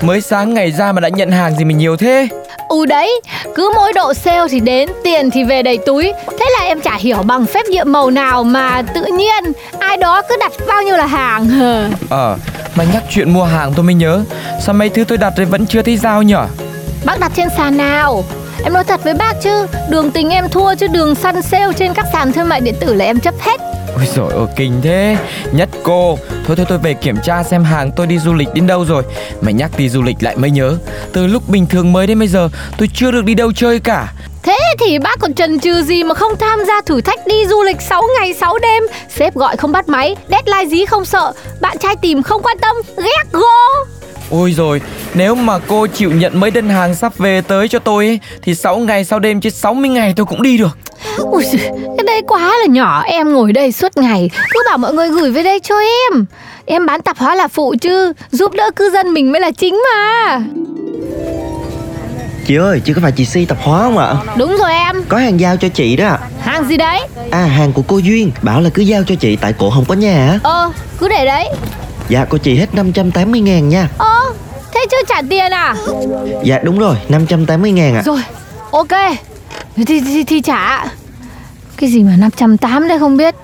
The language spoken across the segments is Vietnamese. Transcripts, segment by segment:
Mới sáng ngày ra mà đã nhận hàng gì mình nhiều thế? Ừ đấy, cứ mỗi độ sale thì đến, tiền thì về đầy túi. Thế là em chả hiểu bằng phép nhiệm màu nào mà tự nhiên Ai đó cứ đặt bao nhiêu là hàng. Ờ Mà nhắc chuyện mua hàng tôi mới nhớ Sao mấy thứ tôi đặt rồi vẫn chưa thấy giao nhở? Bác đặt trên sàn nào? Em nói thật với bác chứ, đường tình em thua chứ đường săn sale trên các sàn thương mại điện tử là em chấp hết Ôi dồi ôi kinh thế. Nhất cô Thôi thôi tôi về kiểm tra xem hàng tôi đi du lịch đến đâu rồi. Mày nhắc đi du lịch lại mới nhớ. Từ lúc bình thường mới đến bây giờ Tôi chưa được đi đâu chơi cả. Thế thì bác còn trần trừ gì mà không tham gia thử thách đi du lịch 6 ngày 6 đêm? Sếp gọi không bắt máy, deadline dí không sợ. Bạn trai tìm không quan tâm, ghét go Ôi rồi Nếu mà cô chịu nhận mấy đơn hàng sắp về tới cho tôi ấy, Thì 6 ngày sau đêm chứ 60 ngày tôi cũng đi được. Ui, giời, cái đây quá là nhỏ Em ngồi đây suốt ngày Cứ bảo mọi người gửi về đây cho em. Em bán tạp hóa là phụ chứ Giúp đỡ cư dân mình mới là chính mà. Chị ơi, chị có phải chị Si tập hóa không ạ? Đúng rồi em. Có hàng giao cho chị đó ạ. Hàng gì đấy? À hàng của cô Duyên Bảo là cứ giao cho chị tại cổ không có nhà á. Ờ cứ để đấy. Dạ cô chị hết 580 ngàn nha. Ờ thế chưa trả tiền à? Dạ đúng rồi 580 ngàn ạ. Rồi ok. Thì, thì, thì trả. Cái gì mà 580 đấy không biết.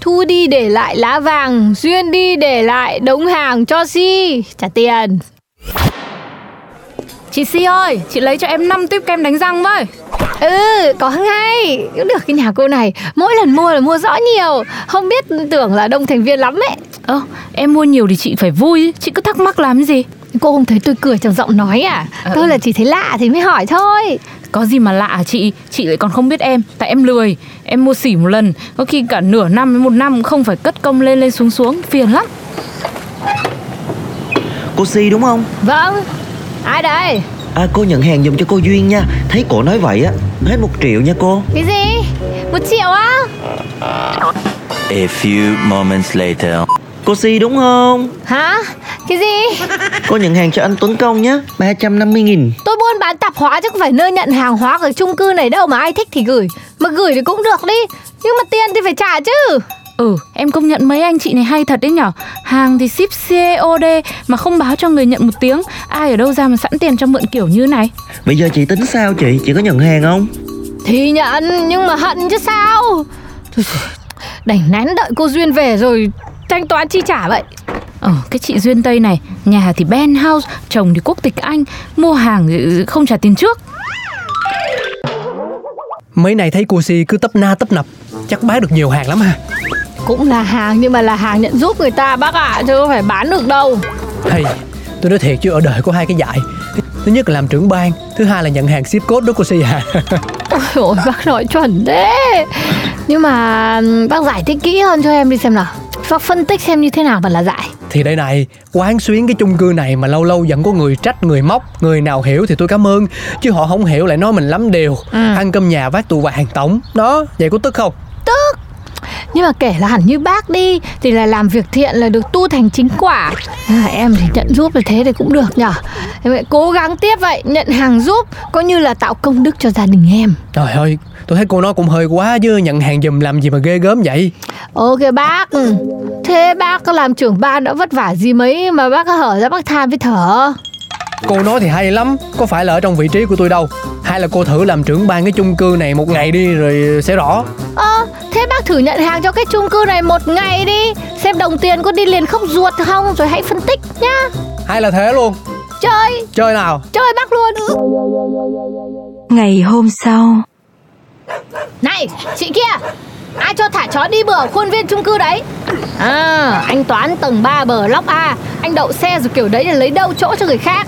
Thu đi để lại lá vàng Duyên đi để lại đống hàng cho Si. Trả tiền. Chị Si ơi, chị lấy cho em 5 tuyếp kem đánh răng với. Ừ, có ngay. Được cái nhà cô này Mỗi lần mua là mua rõ nhiều. Không biết tưởng là đông thành viên lắm ấy. Ơ, em mua nhiều thì chị phải vui Chị cứ thắc mắc làm gì Cô không thấy tôi cười trong giọng nói à? Tôi là chỉ thấy lạ thì mới hỏi thôi. Có gì mà lạ hả chị? Chị lại còn không biết em. Tại em lười. Em mua xỉ một lần. Có khi cả nửa năm đến một năm cũng không phải cất công lên lên xuống xuống. Phiền lắm. Cô Si đúng không? Vâng. Ai đây? À cô nhận hàng dùm cho cô Duyên nha. Thấy cổ nói vậy á Hết một triệu nha cô. Cái gì? Một triệu á? A few moments later. Cô Si đúng không? Hả Cái gì? Cô nhận hàng cho anh Tuấn Công nhé 350 nghìn. Tôi buôn bán tạp hóa chứ không phải nơi nhận hàng hóa ở chung cư này đâu mà ai thích thì gửi. Mà gửi thì cũng được đi. Nhưng mà tiền thì phải trả chứ. Ừ, em công nhận mấy anh chị này hay thật đấy nhở. Hàng thì ship COD mà không báo cho người nhận một tiếng. Ai ở đâu ra mà sẵn tiền cho mượn kiểu như này? Bây giờ chị tính sao chị? Chị có nhận hàng không? Thì nhận nhưng mà hận chứ sao? Đành nén đợi cô Duyên về rồi thanh toán chi trả vậy Ờ, cái chị Duyên Tây này Nhà thì penthouse, chồng thì quốc tịch Anh Mua hàng thì không trả tiền trước. Mấy này thấy cô Si cứ tấp na tấp nập Chắc bán được nhiều hàng lắm ha. Cũng là hàng nhưng mà là hàng nhận giúp người ta bác ạ Chứ không phải bán được đâu. Hay Tôi nói thiệt chứ ở đời có hai cái dạy Thứ nhất là làm trưởng ban Thứ hai là nhận hàng ship code đó cô Si à. Ôi dồi, bác nói chuẩn thế. Nhưng mà ừm, bác giải thích kỹ hơn cho em đi xem nào Bác phân tích xem như thế nào mà là giải. Thì đây này Quán xuyến cái chung cư này mà lâu lâu vẫn có người trách người móc Người nào hiểu thì tôi cảm ơn Chứ họ không hiểu lại nói mình lắm điều Ừ. Ăn cơm nhà vác tù vàng tổng. Đó vậy có tức không? Tức. Nhưng mà kể là hẳn như bác đi Thì là làm việc thiện là được tu thành chính quả. À, Em thì nhận giúp là thế thì cũng được nhở. Em lại cố gắng tiếp vậy Nhận hàng giúp Coi như là tạo công đức cho gia đình em. Trời ơi tôi thấy cô nói cũng hơi quá chứ Nhận hàng giùm làm gì mà ghê gớm vậy? Ok bác. Ừ. Thế bác có làm trưởng ban đã vất vả gì mấy Mà bác có hở ra bác than với thở? Cô nói thì hay lắm Có phải là ở trong vị trí của tôi đâu. Hay là cô thử làm trưởng ban cái chung cư này một ngày đi Rồi sẽ rõ. Ờ thế bác thử nhận hàng cho cái chung cư này một ngày đi. Xem đồng tiền có đi liền không ruột không Rồi hãy phân tích nhá. Hay là thế luôn. Chơi. Chơi nào. Chơi bác luôn. Ngày hôm sau Này chị kia Ai cho thả chó đi bừa khuôn viên chung cư đấy? À anh Toán tầng 3 bờ lóc A Anh đậu xe rồi kiểu đấy là lấy đâu chỗ cho người khác.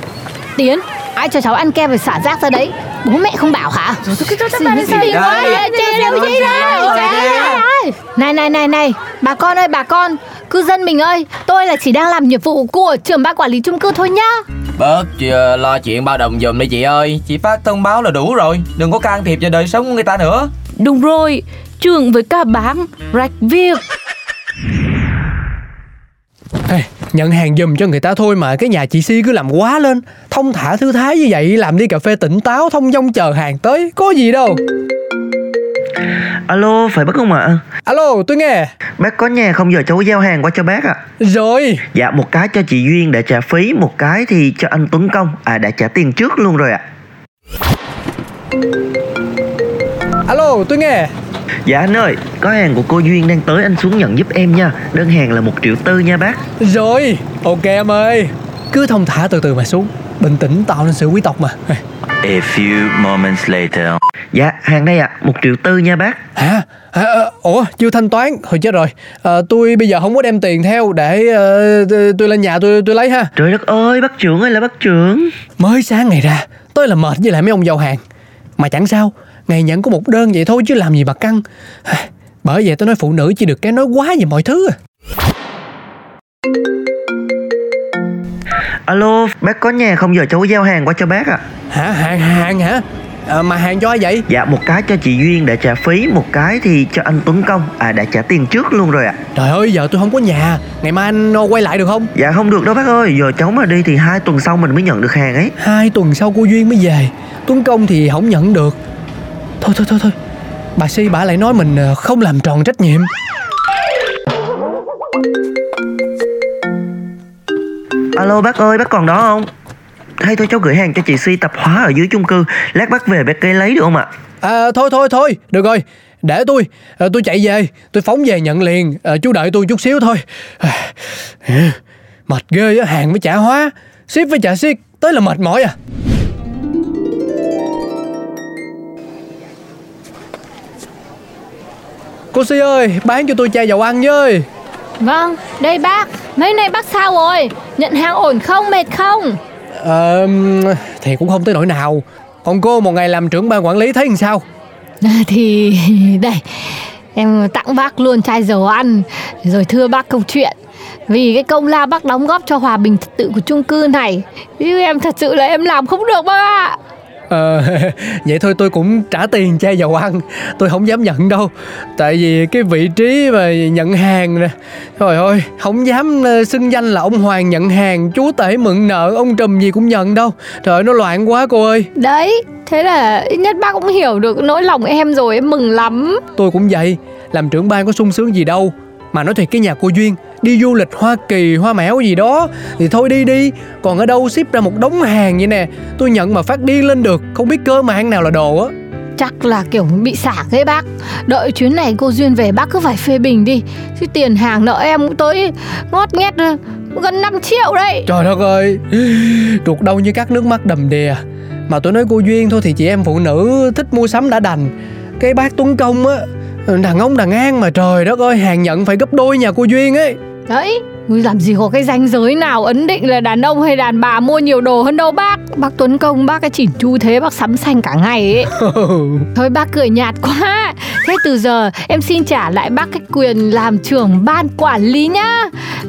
Tiến Ai cho cháu ăn kem rồi xả rác ra đấy? Bố mẹ không bảo hả? Rồi bạn quá Chê đâu chị đây Này này này này Bà con ơi bà con Cư dân mình ơi Tôi là chỉ đang làm nhiệm vụ của trưởng ban quản lý chung cư thôi nhá Bớt chưa lo chuyện bao đồng dùm đi chị ơi. Chị phát thông báo là đủ rồi. Đừng có can thiệp vào đời sống của người ta nữa. Đúng rồi, trường với cả bán rạch việc. Ê, nhận hàng giùm cho người ta thôi mà cái nhà chị Si cứ làm quá lên. Thông thả thư thái như vậy làm đi cà phê tỉnh táo thông dong chờ hàng tới. Có gì đâu Alo, phải bác không ạ? alo tôi nghe Bác có nhà không giờ cháu giao hàng qua cho bác ạ. rồi Dạ, một cái cho chị Duyên để trả phí, một cái thì cho anh Tuấn Công. À, đã trả tiền trước luôn rồi ạ. alo tôi nghe Dạ anh ơi, có hàng của cô Duyên đang tới anh xuống nhận giúp em nha. Đơn hàng là một triệu tư nha bác. rồi ok em ơi cứ thông thả từ từ mà xuống bình tĩnh tạo nên sự quý tộc mà. A few moments later. Dạ, hàng đây ạ, một triệu tư nha bác. hả? À, à, ủa chưa thanh toán. Hồi chết rồi. À, tôi bây giờ không có đem tiền theo để ờ, tôi- lên nhà tôi tôi lấy ha. Trời đất ơi, bác trưởng ơi là bác trưởng. mới sáng ngày ra tôi là mệt với lại mấy ông giao hàng. Mà chẳng sao ngày nhận có một đơn vậy thôi chứ làm gì mà căng. Bởi vậy tôi nói phụ nữ chỉ được cái nói quá về mọi thứ à. Alo, bác có nhà không? Giờ cháu giao hàng qua cho bác ạ. hả? Hàng hàng hả? À, mà hàng cho ai vậy Dạ, một cái cho chị Duyên để trả phí, một cái thì cho anh Tuấn Công. À, đã trả tiền trước luôn rồi ạ. trời ơi giờ tôi không có nhà. Ngày mai anh quay lại được không? Dạ không được đâu bác ơi, giờ cháu mà đi thì hai tuần sau mình mới nhận được hàng ấy. hai tuần sau cô duyên mới về. Tuấn công thì không nhận được. Thôi thôi thôi thôi. Bà si bà lại nói mình ờ, không làm tròn trách nhiệm Alo bác ơi, bác còn đó không? Hay thôi cháu gửi hàng cho chị Si tập hóa ở dưới chung cư. Lát bác về bác cây lấy được không ạ? à thôi thôi thôi. Được rồi. Để tôi ờ, tôi chạy về. Tôi phóng về nhận liền. Ờ, chú đợi tôi chút xíu thôi. À, mệt ghê á hàng với trả hóa. Ship với trả ship tới là mệt mỏi à. Cô si ơi bán cho tôi chai dầu ăn với. Vâng đây bác. Mấy nay bác sao rồi Nhận hàng ổn không? Mệt không? Ờ, thì cũng không tới nỗi nào. Còn cô một ngày làm trưởng ban quản lý thấy làm sao? Thì đây Em tặng bác luôn chai dầu ăn Rồi thưa bác câu chuyện. Vì cái công lao bác đóng góp cho hòa bình trật tự của chung cư này. Chứ em thật sự là em làm không được bác ạ Ờ, vậy thôi tôi cũng trả tiền chai dầu ăn. Tôi không dám nhận đâu. Tại vì cái vị trí mà nhận hàng nè. Trời ơi, không dám ờ, xưng danh là ông Hoàng nhận hàng Chú tể mượn nợ, ông trùm gì cũng nhận đâu. Trời ơi, nó loạn quá cô ơi. Đấy Thế là ít nhất bác cũng hiểu được nỗi lòng em rồi Em mừng lắm. Tôi cũng vậy. Làm trưởng ban có sung sướng gì đâu. Mà nói thiệt cái nhà cô Duyên Đi du lịch Hoa Kỳ, Hoa Mẻo gì đó. Thì thôi đi đi Còn ở đâu ship ra một đống hàng vậy nè. Tôi nhận mà phát điên lên được Không biết cơ mà hãng nào là đồ á. Chắc là kiểu bị xả ấy bác. Đợi chuyến này cô Duyên về bác cứ phải phê bình đi. Chứ tiền hàng nợ em cũng tới ngót nghét gần 5 triệu đấy. Trời đất ơi Ruột đâu như các nước mắt đầm đìa. Mà tôi nói cô Duyên thôi thì chị em phụ nữ thích mua sắm đã đành. Cái bác Tuấn Công á Đàn ông đàn an mà trời đất ơi Hàng nhận phải gấp đôi nhà cô Duyên ấy Đấy làm gì có cái ranh giới nào ấn định là đàn ông hay đàn bà mua nhiều đồ hơn đâu bác? Bác Tuấn Công bác cái chỉn chu thế bác sắm xanh cả ngày ấy. Thôi bác cười nhạt quá. Thế từ giờ em xin trả lại bác cái quyền làm trưởng ban quản lý nhá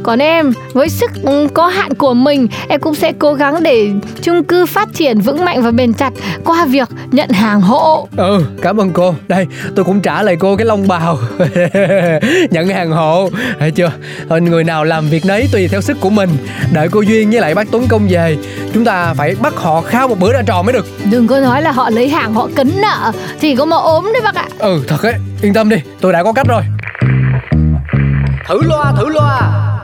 Còn em với sức có hạn của mình Em cũng sẽ cố gắng để chung cư phát triển vững mạnh và bền chặt Qua việc nhận hàng hộ. Ừ cảm ơn cô. Đây tôi cũng trả lại cô cái lông bào. Nhận hàng hộ. Thấy chưa? Thôi, Người nào làm việc nấy tùy theo sức của mình. Đợi cô Duyên với lại bác Tuấn Công về Chúng ta phải bắt họ khao một bữa ra tròn mới được. Đừng có nói là họ lấy hàng họ cấn nợ Chỉ có mà ốm đấy bác ạ. Ừ thật ấy. Yên tâm đi tôi đã có cách rồi. Thử loa thử loa